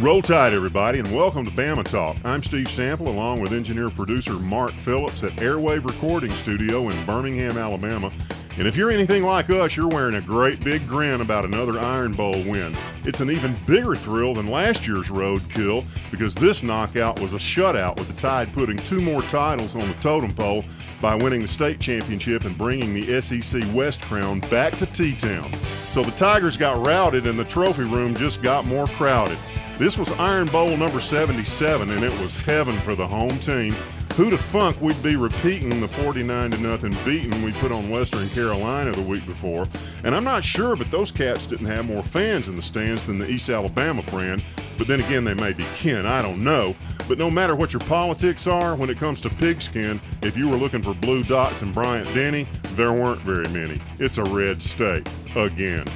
Roll Tide, everybody, and welcome to Bama Talk. I'm Steve Sample, along with engineer producer Mark Phillips at Airwave Recording Studio in Birmingham, Alabama. And if you're anything like us, you're wearing a great big grin about another Iron Bowl win. It's an even bigger thrill than last year's roadkill because this knockout was a shutout with the Tide putting two more titles on the totem pole by winning the state championship and bringing the SEC West crown back to T-Town. So the Tigers got routed and the trophy room just got more crowded. This was Iron Bowl number 77, and it was heaven for the home team. Who'd thunk we'd be repeating the 49 to nothing beating we put on Western Carolina the week before? And I'm not sure, but those cats didn't have more fans in the stands than the East Alabama brand. But then again, they may be kin. I don't know. But no matter what your politics are, when it comes to pigskin, if you were looking for blue dots and Bryant Denny, there weren't very many. It's a red state. Again.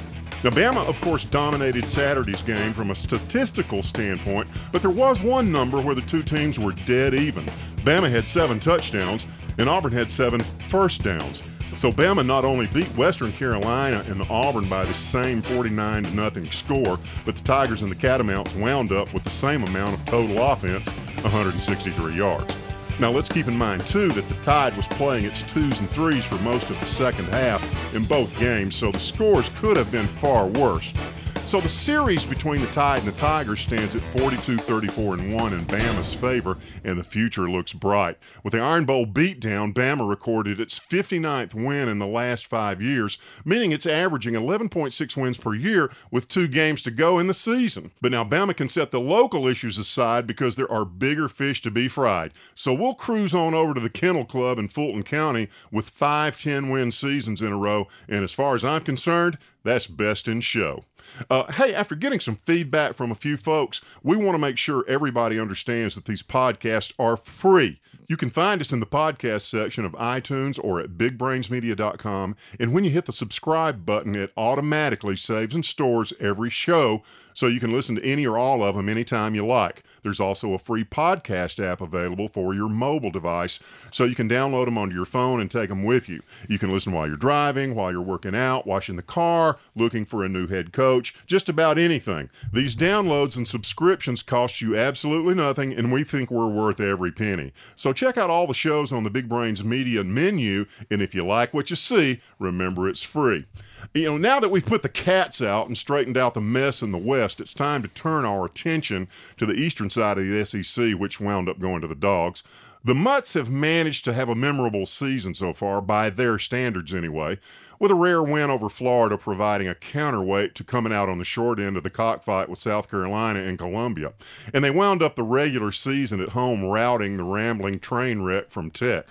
Now, Bama, of course, dominated Saturday's game from a statistical standpoint, but there was one number where the two teams were dead even. Bama had seven touchdowns, and Auburn had seven first downs. So Bama not only beat Western Carolina and Auburn by the same 49 to nothing score, but the Tigers and the Catamounts wound up with the same amount of total offense, 163 yards. Now, let's keep in mind, too, that the Tide was playing its twos and threes for most of the second half in both games, so the scores could have been far worse. So the series between the Tide and the Tigers stands at 42 34 and 1 in Bama's favor, and the future looks bright. With the Iron Bowl beatdown, Bama recorded its 59th win in the last five years, meaning it's averaging 11.6 wins per year with two games to go in the season. But now Bama can set the local issues aside because there are bigger fish to be fried. So we'll cruise on over to the Kennel Club in Fulton County with five 10 win seasons in a row, and as far as I'm concerned, that's best in show. Uh, hey, after getting some feedback from a few folks, we want to make sure everybody understands that these podcasts are free. You can find us in the podcast section of iTunes or at bigbrainsmedia.com. And when you hit the subscribe button, it automatically saves and stores every show so you can listen to any or all of them anytime you like. There's also a free podcast app available for your mobile device, so you can download them onto your phone and take them with you. You can listen while you're driving, while you're working out, washing the car, looking for a new head coach, just about anything. These downloads and subscriptions cost you absolutely nothing, and we think we're worth every penny. So check out all the shows on the Big Brains Media menu, and if you like what you see, remember it's free. You know, now that we've put the cats out and straightened out the mess in the West, it's time to turn our attention to the eastern side of the SEC, which wound up going to the Dogs. The Mutts have managed to have a memorable season so far, by their standards anyway, with a rare win over Florida providing a counterweight to coming out on the short end of the cockfight with South Carolina and Columbia. And they wound up the regular season at home routing the rambling train wreck from Tech.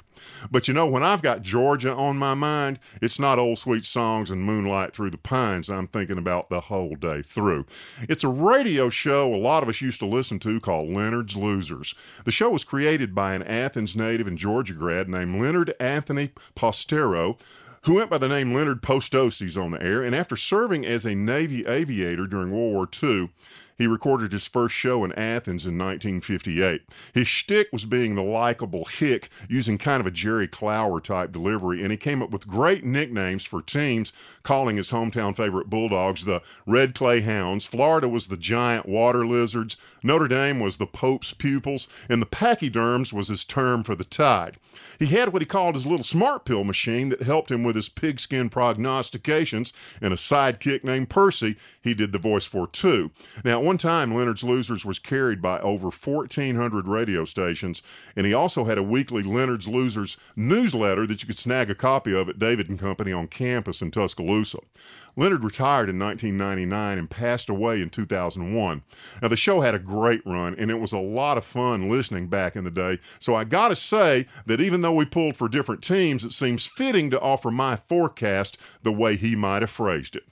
But you know, when I've got Georgia on my mind, it's not old sweet songs and moonlight through the pines I'm thinking about the whole day through. It's a radio show a lot of us used to listen to called Leonard's Losers. The show was created by an Athens native and Georgia grad named Leonard Anthony Postero who went by the name Leonard Postostes on the air, and after serving as a Navy aviator during World War II, he recorded his first show in Athens in 1958. His shtick was being the likable hick, using kind of a Jerry Clower type delivery, and he came up with great nicknames for teams, calling his hometown favorite Bulldogs the Red Clay Hounds. Florida was the Giant Water Lizards. Notre Dame was the Pope's Pupils, and the Pachyderms was his term for the Tide. He had what he called his little smart pill machine that helped him with his pigskin prognostications, and a sidekick named Percy he did the voice for too. Now, one time, Leonard's Losers was carried by over 1,400 radio stations, and he also had a weekly Leonard's Losers newsletter that you could snag a copy of at David and Company on campus in Tuscaloosa. Leonard retired in 1999 and passed away in 2001. Now, the show had a great run, and it was a lot of fun listening back in the day. So I gotta say that even though we pulled for different teams, it seems fitting to offer my forecast the way he might have phrased it.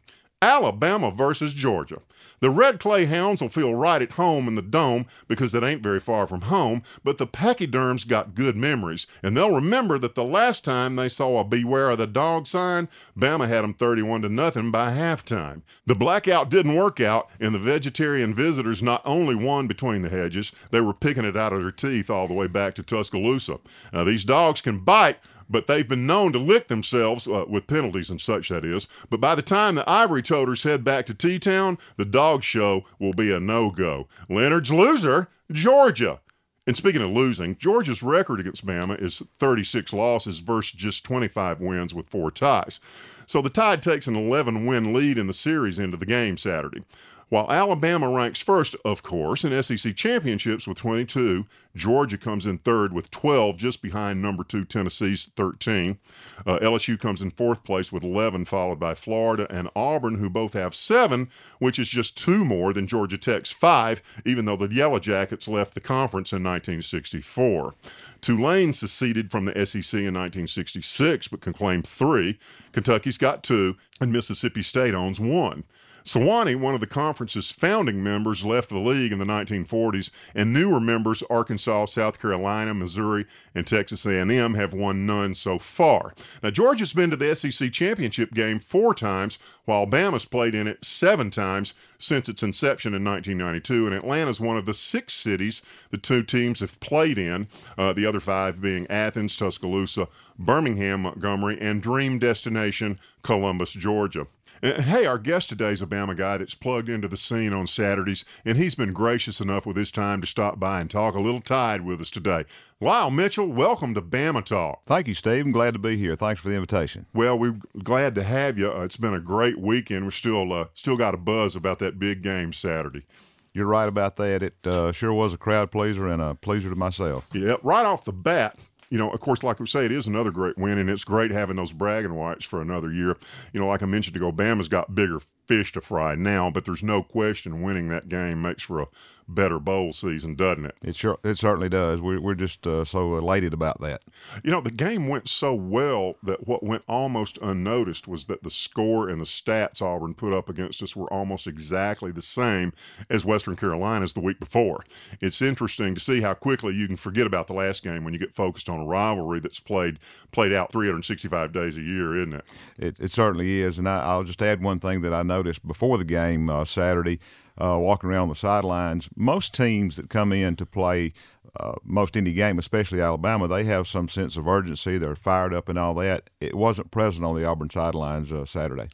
Alabama versus Georgia. The Red Clay Hounds will feel right at home in the dome because it ain't very far from home, but the Pachyderms got good memories, and they'll remember that the last time they saw a Beware of the Dog sign, Bama had them 31 to nothing by halftime. The blackout didn't work out, and the vegetarian visitors not only won between the hedges, they were picking it out of their teeth all the way back to Tuscaloosa. Now, these dogs can bite, but they've been known to lick themselves uh, with penalties and such, that is. But by the time the Ivory Toters head back to T Town, the dog show will be a no go. Leonard's loser, Georgia. And speaking of losing, Georgia's record against Bama is 36 losses versus just 25 wins with four ties. So the Tide takes an 11 win lead in the series into the game Saturday. While Alabama ranks first, of course, in SEC championships with 22, Georgia comes in third with 12, just behind number two Tennessee's 13. Uh, LSU comes in fourth place with 11, followed by Florida and Auburn, who both have seven, which is just two more than Georgia Tech's five, even though the Yellow Jackets left the conference in 1964. Tulane seceded from the SEC in 1966, but can claim three. Kentucky's got two, and Mississippi State owns one. Sewanee, one of the conference's founding members, left the league in the 1940s, and newer members, Arkansas, South Carolina, Missouri, and Texas A&M, have won none so far. Now, Georgia's been to the SEC championship game four times, while Bama's played in it seven times since its inception in 1992, and Atlanta's one of the six cities the two teams have played in, uh, the other five being Athens, Tuscaloosa, Birmingham, Montgomery, and dream destination Columbus, Georgia. And hey, our guest today is a Bama guy that's plugged into the scene on Saturdays, and he's been gracious enough with his time to stop by and talk a little Tide with us today. Lyle Mitchell, welcome to Bama Talk. Thank you, Steve. I'm glad to be here. Thanks for the invitation. Well, we're glad to have you. Uh, it's been a great weekend. We're still uh, still got a buzz about that big game Saturday. You're right about that. It uh, sure was a crowd pleaser and a pleaser to myself. Yeah, right off the bat, you know, of course, like we say, it is another great win, and it's great having those bragging rights for another year. You know, like I mentioned ago, Bama's got bigger fish to fry now, but there's no question winning that game makes for a better bowl season, doesn't it? It sure, it certainly does. We're, we're just uh, so elated about that. You know, the game went so well that what went almost unnoticed was that the score and the stats Auburn put up against us were almost exactly the same as Western Carolina's the week before. It's interesting to see how quickly you can forget about the last game when you get focused on a rivalry that's played played out 365 days a year, isn't it? It, it certainly is. And I, will just add one thing that I noticed before the game uh, Saturday uh, walking around the sidelines. Most teams that come in to play uh, most any game, especially Alabama, they have some sense of urgency. They're fired up and all that. It wasn't present on the Auburn sidelines uh, Saturday.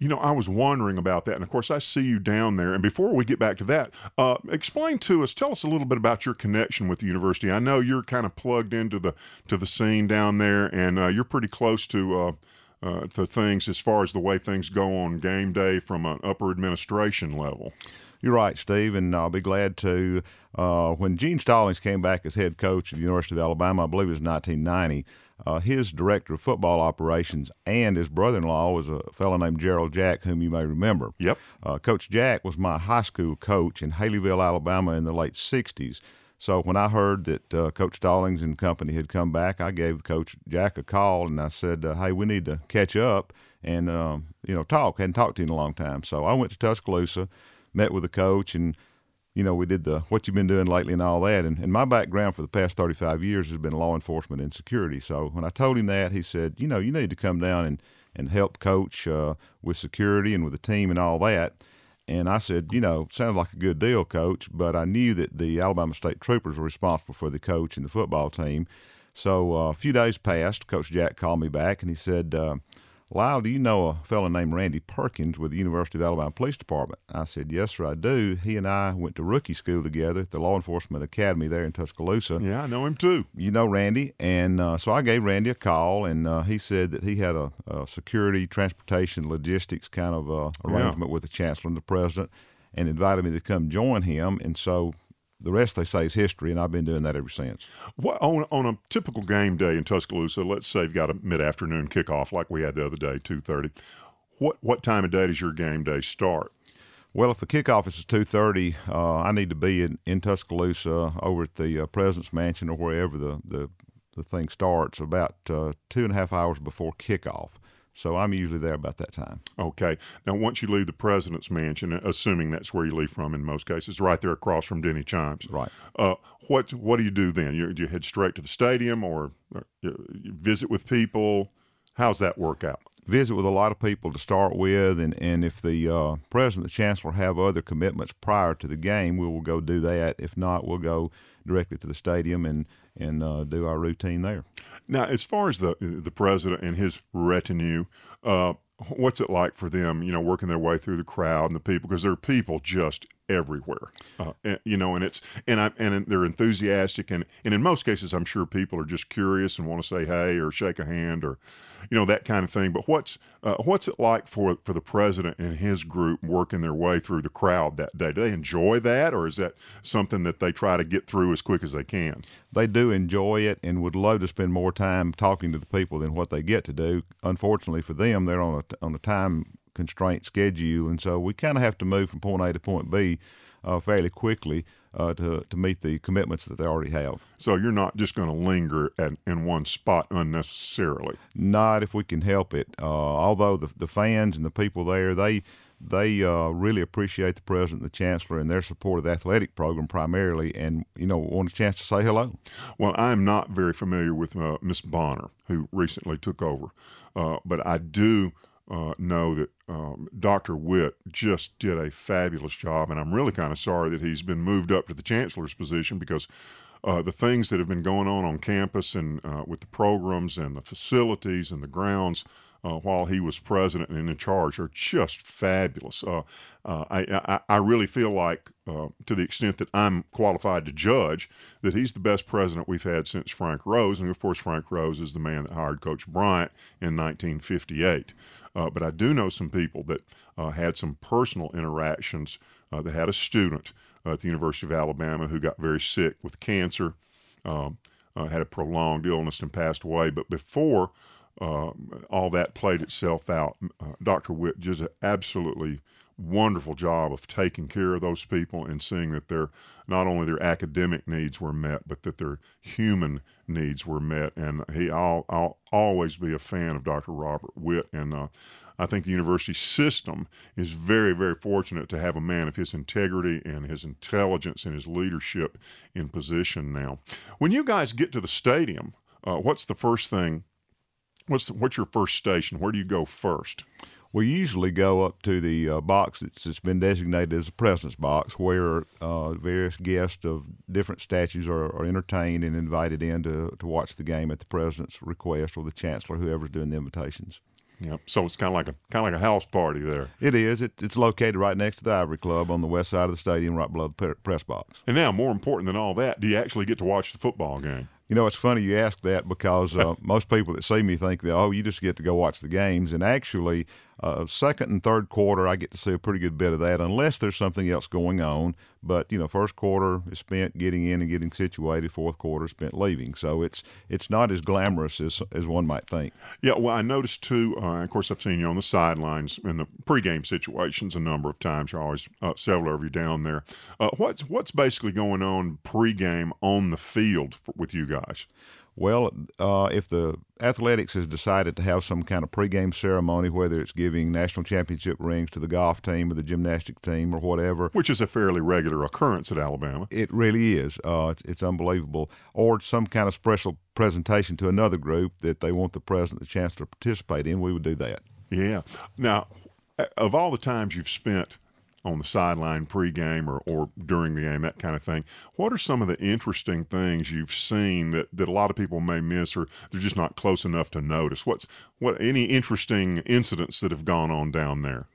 You know, I was wondering about that. And of course, I see you down there. And before we get back to that, uh, explain to us, tell us a little bit about your connection with the university. I know you're kind of plugged into the to the scene down there, and uh, you're pretty close to uh, to things as far as the way things go on game day from an upper administration level. You're right, Steve, and I'll be glad to. Uh, when Gene Stallings came back as head coach at the University of Alabama, I believe it was 1990, uh, his director of football operations and his brother in law was a fellow named Gerald Jack, whom you may remember. Yep. Uh, coach Jack was my high school coach in Haleyville, Alabama in the late 60s. So when I heard that uh, Coach Stallings and company had come back, I gave Coach Jack a call and I said, uh, "Hey, we need to catch up and um, you know talk. Hadn't talked to you in a long time." So I went to Tuscaloosa, met with the coach, and you know we did the what you've been doing lately and all that. And, and my background for the past 35 years has been law enforcement and security. So when I told him that, he said, "You know, you need to come down and and help coach uh, with security and with the team and all that." And I said, you know, sounds like a good deal, coach, but I knew that the Alabama State Troopers were responsible for the coach and the football team. So uh, a few days passed. Coach Jack called me back and he said, uh, Lyle, do you know a fellow named Randy Perkins with the University of Alabama Police Department? I said, Yes, sir, I do. He and I went to rookie school together at the Law Enforcement Academy there in Tuscaloosa. Yeah, I know him too. You know Randy. And uh, so I gave Randy a call, and uh, he said that he had a, a, security, transportation, logistics kind of uh, arrangement yeah. with the chancellor and the president and invited me to come join him. And so the rest they say is history, and I've been doing that ever since. What, on, on a typical game day in Tuscaloosa, let's say you've got a mid afternoon kickoff like we had the other day, two thirty. What what time of day does your game day start? Well, if the kickoff is at two thirty, uh, I need to be in, in Tuscaloosa over at the uh, President's Mansion or wherever the, the the thing starts about uh, two and a half hours before kickoff. So I'm usually there about that time. Okay. Now, once you leave the president's mansion, assuming that's where you leave from in most cases, right there across from Denny Chimes. Right. Uh, what What do you do then? You, you head straight to the stadium, or, or you visit with people? How's that work out? visit with a lot of people to start with, and, and if the uh, president, the chancellor, have other commitments prior to the game, we will go do that. If not, we'll go directly to the stadium and and uh, do our routine there. Now, as far as the the president and his retinue, uh, what's it like for them? You know, working their way through the crowd and the people because there are people just everywhere. Uh, and, you know, and it's and I and they're enthusiastic and and in most cases, I'm sure people are just curious and want to say hey or shake a hand or you know that kind of thing. But what's uh, what's it like for for the president and his group working their way through the crowd that day? Do they enjoy that, or is that something that they try to get through as quick as they can? They do enjoy it and would love to spend more time talking to the people than what they get to do. Unfortunately for them, they're on a on a time constraint schedule, and so we kind of have to move from point A to point B uh, fairly quickly uh, to to meet the commitments that they already have. So you're not just going to linger at, in one spot unnecessarily. Not if we can help it. Uh, although the the fans and the people there they they uh, really appreciate the president, and the chancellor, and their support of the athletic program primarily, and you know want a chance to say hello. Well, I'm not very familiar with uh, Miss Bonner, who recently took over, uh, but I do uh, know that um, Dr. Witt just did a fabulous job, and I'm really kind of sorry that he's been moved up to the chancellor's position because uh, the things that have been going on on campus and uh, with the programs and the facilities and the grounds uh, while he was president and in charge are just fabulous. Uh, uh, I, I, I really feel like, uh, to the extent that I'm qualified to judge, that he's the best president we've had since Frank Rose, and of course Frank Rose is the man that hired Coach Bryant in 1958. Uh, but I do know some people that uh, had some personal interactions. They had a student at the University of Alabama who got very sick with cancer, um, had a prolonged illness, and passed away. But before uh, all that played itself out, Dr. Witt did an absolutely wonderful job of taking care of those people and seeing that their not only their academic needs were met, but that their human needs were met. And he, I'll, I'll always be a fan of Dr. Robert Witt. And uh, I think the university system is very, very fortunate to have a man of his integrity and his intelligence and his leadership in position now. When you guys get to the stadium, uh, what's the first thing? What's what's your first station? Where do you go first? we usually go up to the uh, box that's, that's been designated as the president's box, where uh, various guests of different statues are, are, entertained and invited in to, to watch the game at the president's request or the chancellor, whoever's doing the invitations. Yep. So it's kind of like a kind of like a house party there. It is. It, it's located right next to the Ivory Club on the west side of the stadium, right below the press box. And now, more important than all that, do you actually get to watch the football game? You know, it's funny you ask that because uh, most people that see me think that, oh, you just get to go watch the games. And actually, uh, second and third quarter, I get to see a pretty good bit of that, unless there's something else going on. But you know, first quarter is spent getting in and getting situated. Fourth quarter is spent leaving. So it's it's not as glamorous as as one might think. Yeah, well, I noticed too. Uh, of course, I've seen you on the sidelines in the pregame situations a number of times. You're always uh, several of you down there. Uh, what's what's basically going on pregame on the field for, with you guys? Well, uh, if the athletics has decided to have some kind of pregame ceremony, whether it's giving national championship rings to the golf team or the gymnastic team or whatever, which is a fairly regular occurrence at Alabama, it really is. Uh, it's, it's unbelievable. Or some kind of special presentation to another group that they want the president, the chancellor to participate in, we would do that. Yeah. Now, of all the times you've spent on the sideline pregame or, or during the game, that kind of thing. What are some of the interesting things you've seen that, that a lot of people may miss or they're just not close enough to notice? What's what any interesting incidents that have gone on down there?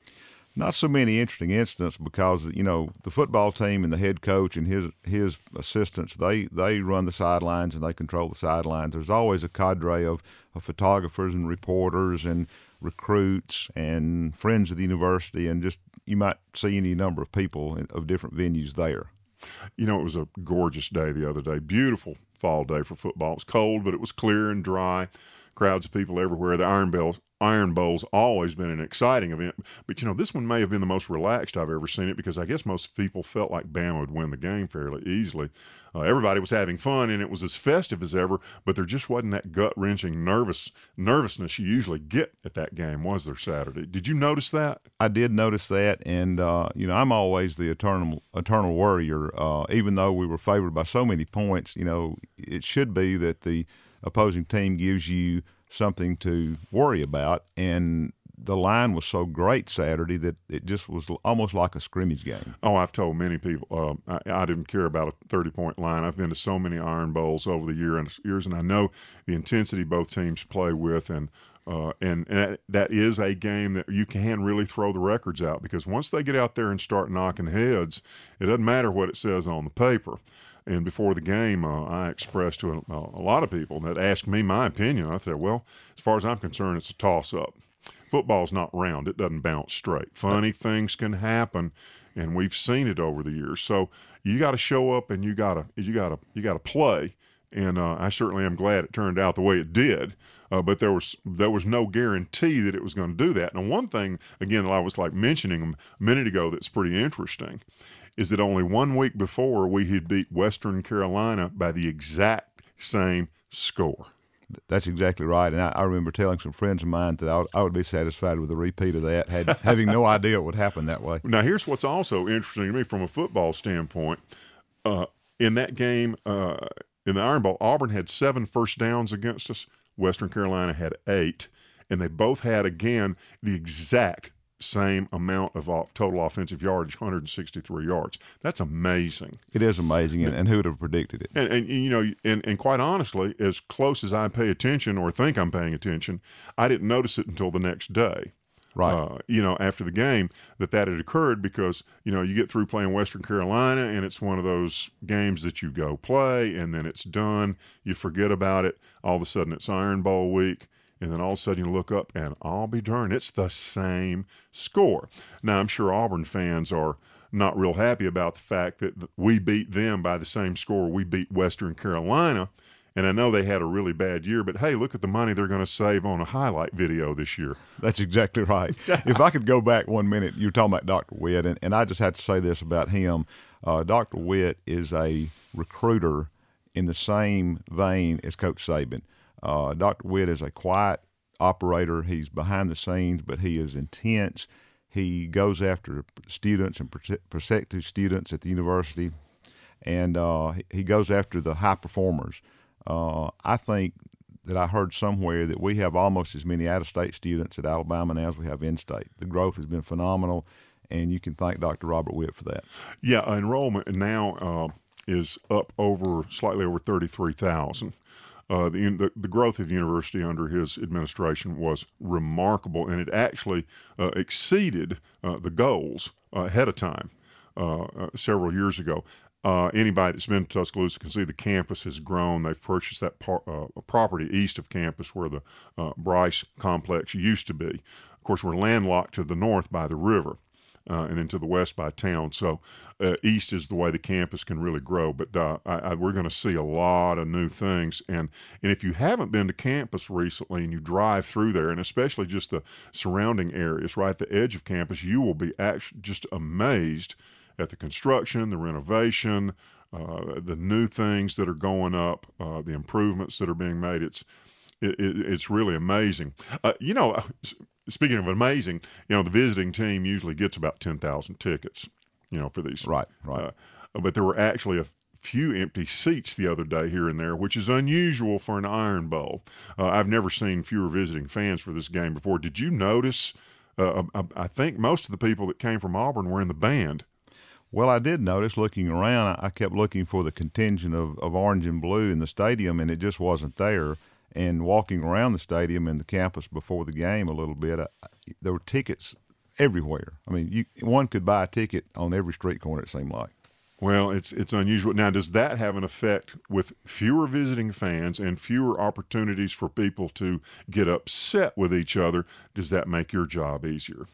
Not so many interesting incidents because you know the football team and the head coach and his his assistants they they run the sidelines and they control the sidelines. There's always a cadre of, of photographers and reporters and recruits and friends of the university and just you might see any number of people of different venues there. You know, it was a gorgeous day the other day. Beautiful fall day for football. It was cold, but it was clear and dry. Crowds of people everywhere. The Iron Bell Iron Bowl's always been an exciting event, but you know this one may have been the most relaxed I've ever seen it because I guess most people felt like Bama would win the game fairly easily. Uh, everybody was having fun and it was as festive as ever, but there just wasn't that gut wrenching nervous nervousness you usually get at that game. Was there Saturday? Did you notice that? I did notice that, and uh, you know I'm always the eternal eternal worrier. Uh, even though we were favored by so many points, you know it should be that the opposing team gives you something to worry about. And the line was so great Saturday that it just was almost like a scrimmage game. Oh, I've told many people uh, I, I, didn't care about a 30 point line. I've been to so many Iron Bowls over the year and years, and I know the intensity both teams play with. And uh, and, and that is a game that you can really throw the records out because once they get out there and start knocking heads, it doesn't matter what it says on the paper. And before the game, uh, I expressed to a, a, lot of people that asked me my opinion. I said, well, as far as I'm concerned, it's a toss up. Football's not round, it doesn't bounce straight. Funny things can happen, and we've seen it over the years. So you got to show up and you got to you got to you got to play. And uh, I certainly am glad it turned out the way it did. Uh, but there was there was no guarantee that it was going to do that. And one thing, again, that I was like mentioning a minute ago, that's pretty interesting, is that only one week before we had beat Western Carolina by the exact same score. That's exactly right. And I, I, remember telling some friends of mine that I would, I would be satisfied with a repeat of that, had, having no idea it would happen that way. Now, here's what's also interesting to me from a football standpoint. Uh, in that game, uh, in the Iron Bowl, Auburn had seven first downs against us. Western Carolina had eight. And they both had, again, the exact same amount of total offensive yardage, 163 yards. That's amazing. It is amazing, and, and who would have predicted it? And, and you know, and, and quite honestly, as close as I pay attention or think I'm paying attention, I didn't notice it until the next day. Right. Uh, you know, after the game, that that had occurred because you know you get through playing Western Carolina, and it's one of those games that you go play, and then it's done. You forget about it. All of a sudden, it's Iron Bowl week and then all of a sudden you look up and I'll be darned, it's the same score. Now, I'm sure Auburn fans are not real happy about the fact that we beat them by the same score we beat Western Carolina. And I know they had a really bad year, but hey, look at the money they're going to save on a highlight video this year. That's exactly right. if I could go back one minute, you're talking about Dr. Witt, and, and I just had to say this about him. Uh, Dr. Witt is a recruiter in the same vein as Coach Saban. Uh, Dr. Witt is a quiet operator. He's behind the scenes, but he is intense. He goes after students and prospective students at the university, and uh, he goes after the high performers. Uh, I think that I heard somewhere that we have almost as many out of state students at Alabama now as we have in state. The growth has been phenomenal, and you can thank Dr. Robert Witt for that. Yeah, enrollment now uh, is up over slightly over 33,000. Uh, the, the, the growth of university under his administration was remarkable, and it actually uh, exceeded uh, the goals ahead of time uh, uh, several years ago. Uh, anybody that's been to Tuscaloosa can see the campus has grown. They've purchased that par- property east of campus where the Bryce complex used to be. Of course, we're landlocked to the north by the river uh, and then to the west by town. So uh, east is the way the campus can really grow. But uh, I, I, we're going to see a lot of new things. And and if you haven't been to campus recently and you drive through there, and especially just the surrounding areas right at the edge of campus, you will be actually just amazed at the construction, the renovation, uh, the new things that are going up, uh, the improvements that are being made. It's it, it, it's really amazing. Uh, you know, speaking of amazing, you know, the visiting team usually gets about 10,000 tickets, you know, for these. Right, right. Uh, but there were actually a few empty seats the other day here and there, which is unusual for an Iron Bowl. Uh, I've never seen fewer visiting fans for this game before. Did you notice? Uh, uh I think most of the people that came from Auburn were in the band. Well, I did notice looking around, I kept looking for the contingent of, of orange and blue in the stadium, and it just wasn't there and walking around the stadium and the campus before the game a little bit, I, there were tickets everywhere. I mean, you, one could buy a ticket on every street corner. It seemed like. Well, it's it's unusual. Now, does that have an effect with fewer visiting fans and fewer opportunities for people to get upset with each other? Does that make your job easier?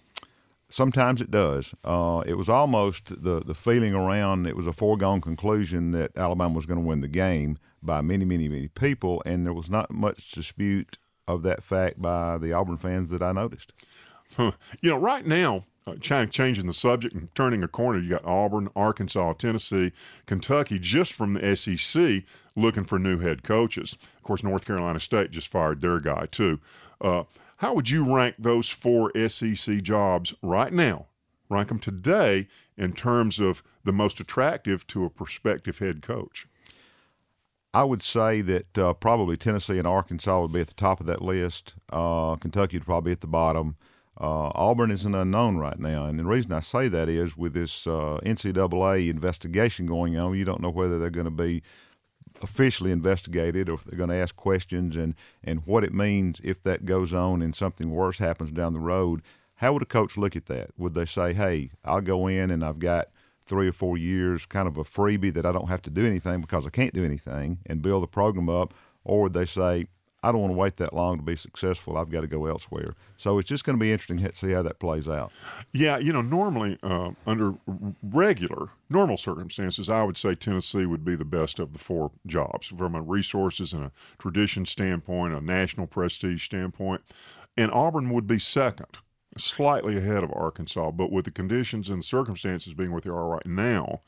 Sometimes it does. Uh, it was almost the the feeling around. It was a foregone conclusion that Alabama was going to win the game by many, many, many people, and there was not much dispute of that fact by the Auburn fans that I noticed. You know, right now, uh, changing the subject and turning a corner, you got Auburn, Arkansas, Tennessee, Kentucky, just from the SEC, looking for new head coaches. Of course, North Carolina State just fired their guy too. Uh, how would you rank those four SEC jobs right now? Rank them today in terms of the most attractive to a prospective head coach. I would say that uh, probably Tennessee and Arkansas would be at the top of that list. Uh, Kentucky would probably be at the bottom. Uh, Auburn is an unknown right now, and the reason I say that is with this uh, NCAA investigation going on, you don't know whether they're going to be officially investigated or if they're going to ask questions and, and what it means if that goes on and something worse happens down the road. How would a coach look at that? Would they say, hey, I'll go in and I've got three or four years, kind of a freebie that I don't have to do anything because I can't do anything and build the program up? Or would they say, I don't want to wait that long to be successful. I've got to go elsewhere. So it's just going to be interesting to see how that plays out. Yeah, you know, normally uh, under regular, normal circumstances, I would say Tennessee would be the best of the four jobs from a resources and a tradition standpoint, a national prestige standpoint. And Auburn would be second, slightly ahead of Arkansas. But with the conditions and circumstances being what they are right now,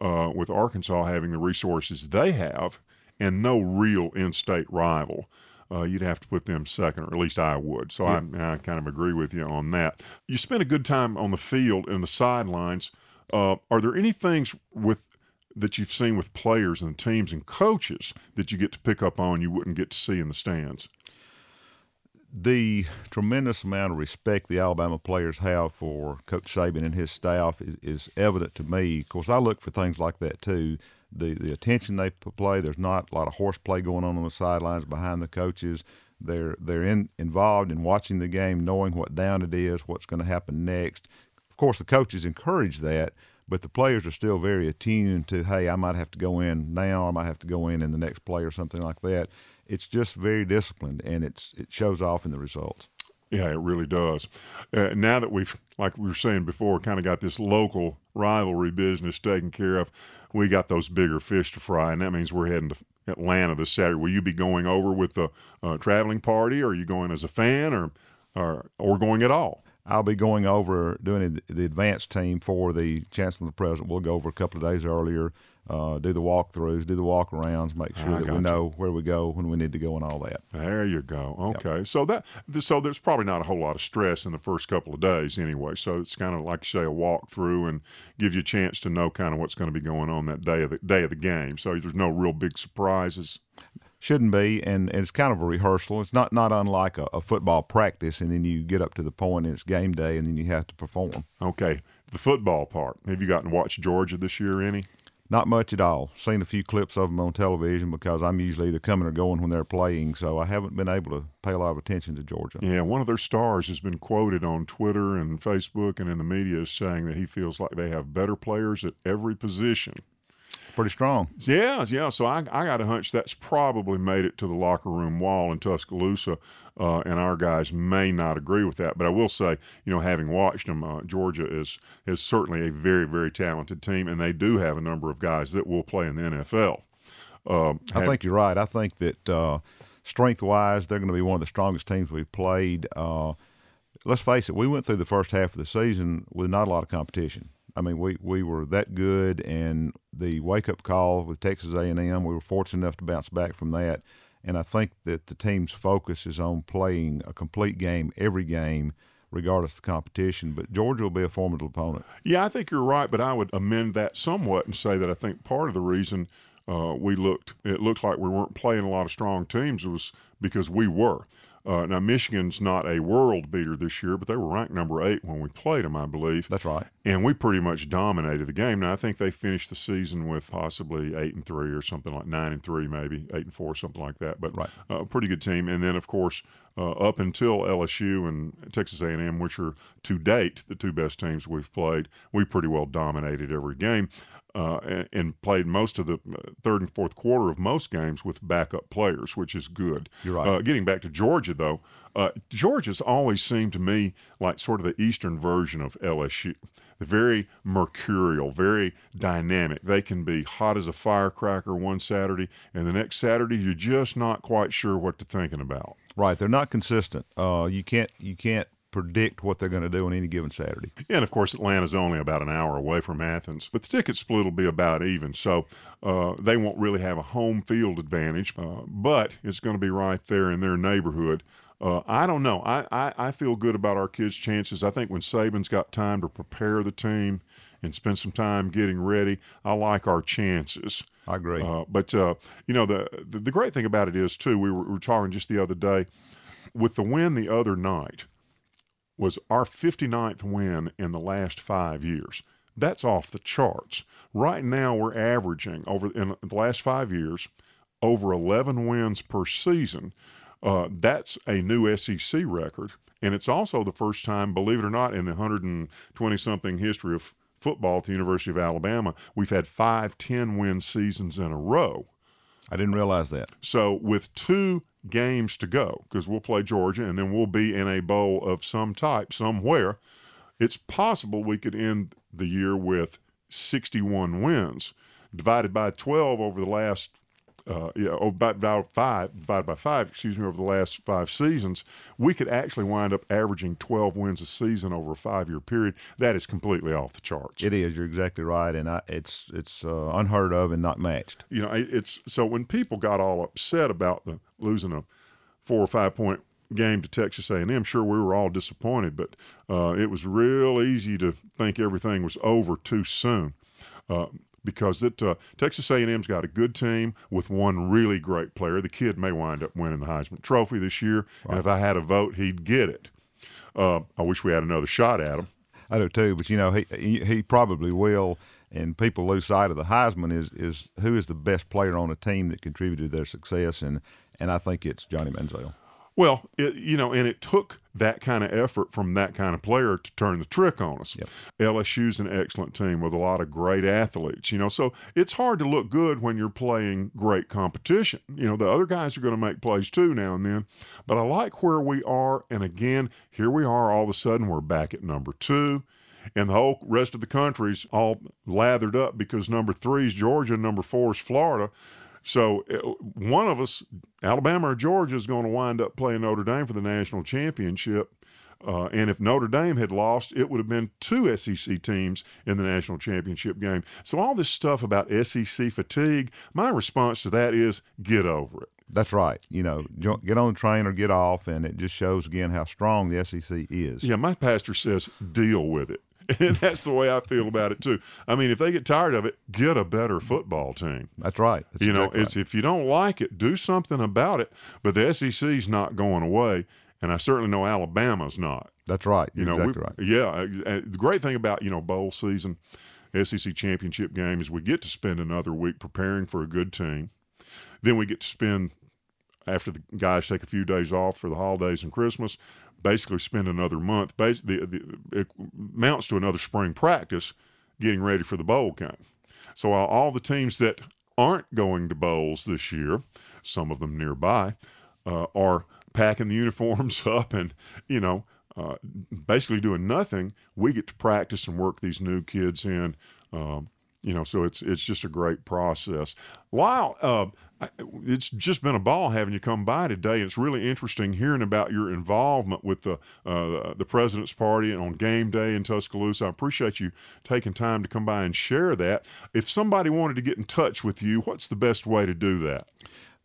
uh, with Arkansas having the resources they have and no real in state rival uh, you'd have to put them second, or at least I would. So yeah. I, I, kind of agree with you on that. You spent a good time on the field and the sidelines. Uh, are there any things with that you've seen with players and teams and coaches that you get to pick up on you wouldn't get to see in the stands? The tremendous amount of respect the Alabama players have for Coach Saban and his staff is, is evident to me. Of course, I look for things like that too the the attention they play. There's not a lot of horseplay going on on the sidelines behind the coaches. They're they're in, involved in watching the game, knowing what down it is, what's going to happen next. Of course, the coaches encourage that, but the players are still very attuned to, hey, I might have to go in now, I might have to go in in the next play or something like that. It's just very disciplined, and it's it shows off in the results. Yeah, it really does. Uh, now that we've, like we were saying before, kind of got this local rivalry business taken care of, we got those bigger fish to fry, and that means we're heading to Atlanta this Saturday. Will you be going over with the uh, traveling party, or are you going as a fan, or or or going at all? I'll be going over doing the advanced team for the chancellor and the president. We'll go over a couple of days earlier uh, do the walkthroughs, do the walkarounds, make sure I that we you. know where we go when we need to go and all that. There you go. Okay, yep. so that so there's probably not a whole lot of stress in the first couple of days anyway. So it's kind of like say a walkthrough and give you a chance to know kind of what's going to be going on that day of the day of the game. So there's no real big surprises. Shouldn't be, and, and it's kind of a rehearsal. It's not not unlike a, a football practice, and then you get up to the point and it's game day, and then you have to perform. Okay, the football part. Have you gotten to watch Georgia this year any? Not much at all. Seen a few clips of them on television because I'm usually either coming or going when they're playing, so I haven't been able to pay a lot of attention to Georgia. Yeah, one of their stars has been quoted on Twitter and Facebook and in the media as saying that he feels like they have better players at every position pretty strong. Yeah, yeah. So I, I got a hunch that's probably made it to the locker room wall in Tuscaloosa, uh, and our guys may not agree with that. But I will say, you know, having watched them, uh, Georgia is is certainly a very very talented team, and they do have a number of guys that will play in the NFL. Uh, um, I think you're right. I think that uh, strength wise, they're going to be one of the strongest teams we've played. Uh, let's face it, we went through the first half of the season with not a lot of competition. I mean, we, we were that good, and the wake up call with Texas A and M, we were fortunate enough to bounce back from that. And I think that the team's focus is on playing a complete game every game, regardless of the competition. But Georgia will be a formidable opponent. Yeah, I think you're right, but I would amend that somewhat and say that I think part of the reason uh, we looked it looked like we weren't playing a lot of strong teams was because we were. Uh, now, Michigan's not a world beater this year, but they were ranked number eight when we played them, I believe. That's right. And we pretty much dominated the game. Now, I think they finished the season with possibly eight and three or something like nine and three, maybe eight and four, something like that. But right. a uh, pretty good team. And then, of course, uh, up until LSU and Texas A&M, which are to date the two best teams we've played, we pretty well dominated every game uh, and, and, played most of the uh, third and fourth quarter of most games with backup players, which is good. You're right. Uh, getting back to Georgia, though, uh, Georgia's always seemed to me like sort of the eastern version of LSU. Very mercurial, very dynamic. They can be hot as a firecracker one Saturday, and the next Saturday you're just not quite sure what to thinking about. Right, they're not consistent. Uh, you can't you can't predict what they're going to do on any given Saturday. Yeah, and of course, Atlanta's only about an hour away from Athens, but the ticket split will be about even. So uh, they won't really have a home field advantage, uh, but it's going to be right there in their neighborhood. Uh, I don't know. I, I, I, feel good about our kids' chances. I think when Saban's got time to prepare the team and spend some time getting ready, I like our chances. I agree. Uh, but uh, you know the, the, the great thing about it is too. We were, we were talking just the other day with the win the other night was our 59th win in the last five years. That's off the charts. Right now, we're averaging over in the last five years over 11 wins per season. Uh, that's a new SEC record. And it's also the first time, believe it or not, in the 120 something history of football at the University of Alabama, we've had five 10 win seasons in a row. I didn't realize that. So, with two games to go, because we'll play Georgia and then we'll be in a bowl of some type somewhere, it's possible we could end the year with 61 wins divided by 12 over the last uh, yeah, oh, about five divided by five, excuse me, over the last five seasons, we could actually wind up averaging 12 wins a season over a five-year period. That is completely off the charts. It is. You're exactly right, and I, it's it's uh, unheard of and not matched. You know, it's so when people got all upset about the losing a four or five point game to Texas A&M, sure we were all disappointed, but uh, it was real easy to think everything was over too soon. Uh, because it, uh, Texas A&M's got a good team with one really great player. The kid may wind up winning the Heisman Trophy this year, and if I had a vote, he'd get it. Uh, I wish we had another shot at him. I do too, but you know he he, he probably will. And people lose sight of the Heisman is is who is the best player on a team that contributed to their success, and and I think it's Johnny Manziel. Well, it, you know, and it took that kind of effort from that kind of player to turn the trick on us. Yep. LSU's an excellent team with a lot of great athletes, you know, so it's hard to look good when you're playing great competition. You know, the other guys are going to make plays too now and then, but I like where we are. And again, here we are all of a sudden, we're back at number two and the whole rest of the country's all lathered up because number three is Georgia, number four is Florida. So uh, one of us, Alabama or Georgia, is going to wind up playing Notre Dame for the national championship. Uh, and if Notre Dame had lost, it would have been two SEC teams in the national championship game. So all this stuff about SEC fatigue, my response to that is get over it. That's right. You know, get on the train or get off, and it just shows again how strong the SEC is. Yeah, my pastor says deal with it. and that's the way I feel about it too. I mean, if they get tired of it, get a better football team. That's right. That's you know, it's right. if you don't like it, do something about it. But the SEC's not going away, and I certainly know Alabama's not. That's right. You're you know, exactly we, right. Yeah. Eh, the great thing about you know bowl season, SEC championship game is we get to spend another week preparing for a good team. Then we get to spend after the guys take a few days off for the holidays and Christmas basically spend another month. Basically, it amounts to another spring practice getting ready for the bowl game. So all the teams that aren't going to bowls this year, some of them nearby, uh, are packing the uniforms up and you know uh, basically doing nothing. We get to practice and work these new kids in. Um, you know, so it's it's just a great process. Lyle, uh, it's just been a ball having you come by today. It's really interesting hearing about your involvement with the uh, the President's Party and on game day in Tuscaloosa. I appreciate you taking time to come by and share that. If somebody wanted to get in touch with you, what's the best way to do that?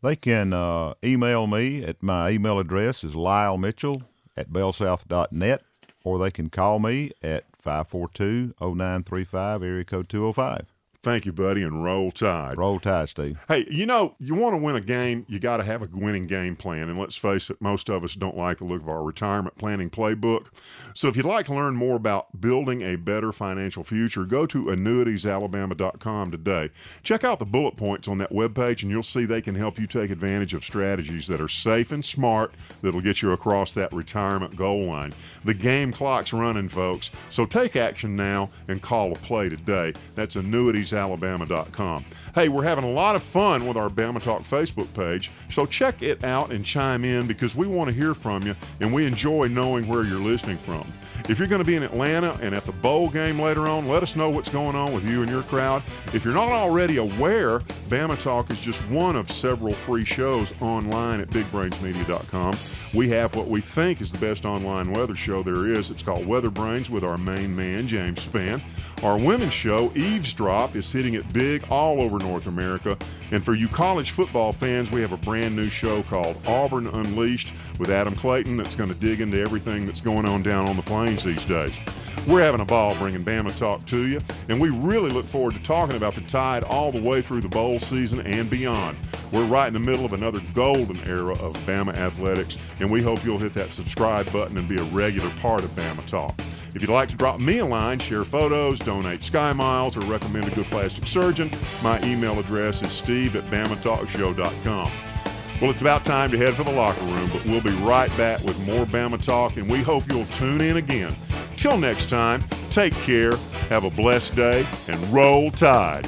They can uh, email me at my email address is Lyle Mitchell at bellsouth.net, or they can call me at 542 0935, area code 205. Thank you, buddy, and roll tide. Roll tide, Steve. Hey, you know, you want to win a game, you got to have a winning game plan. And let's face it, most of us don't like the look of our retirement planning playbook. So if you'd like to learn more about building a better financial future, go to annuitiesalabama.com today. Check out the bullet points on that webpage, and you'll see they can help you take advantage of strategies that are safe and smart that'll get you across that retirement goal line. The game clock's running, folks. So take action now and call a play today. That's annuities alabama.com. Hey, we're having a lot of fun with our Bama Talk Facebook page, so check it out and chime in because we want to hear from you and we enjoy knowing where you're listening from. If you're going to be in Atlanta and at the bowl game later on, let us know what's going on with you and your crowd. If you're not already aware, Bama Talk is just one of several free shows online at bigbrainsmedia.com. We have what we think is the best online weather show there is. It's called Weather Brains with our main man, James Spann. Our women's show, Eavesdrop, is hitting it big all over North America. And for you college football fans, we have a brand new show called Auburn Unleashed with Adam Clayton that's going to dig into everything that's going on down on the plains these days. We're having a ball bringing Bama Talk to you, and we really look forward to talking about the Tide all the way through the bowl season and beyond. We're right in the middle of another golden era of Bama athletics, and we hope you'll hit that subscribe button and be a regular part of Bama Talk. If you'd like to drop me a line, share photos, donate Sky Miles, or recommend a good plastic surgeon, my email address is steve at bamatalkshow.com. Well, it's about time to head for the locker room, but we'll be right back with more Bama Talk, and we hope you'll tune in again. Till next time, take care, have a blessed day, and roll tide.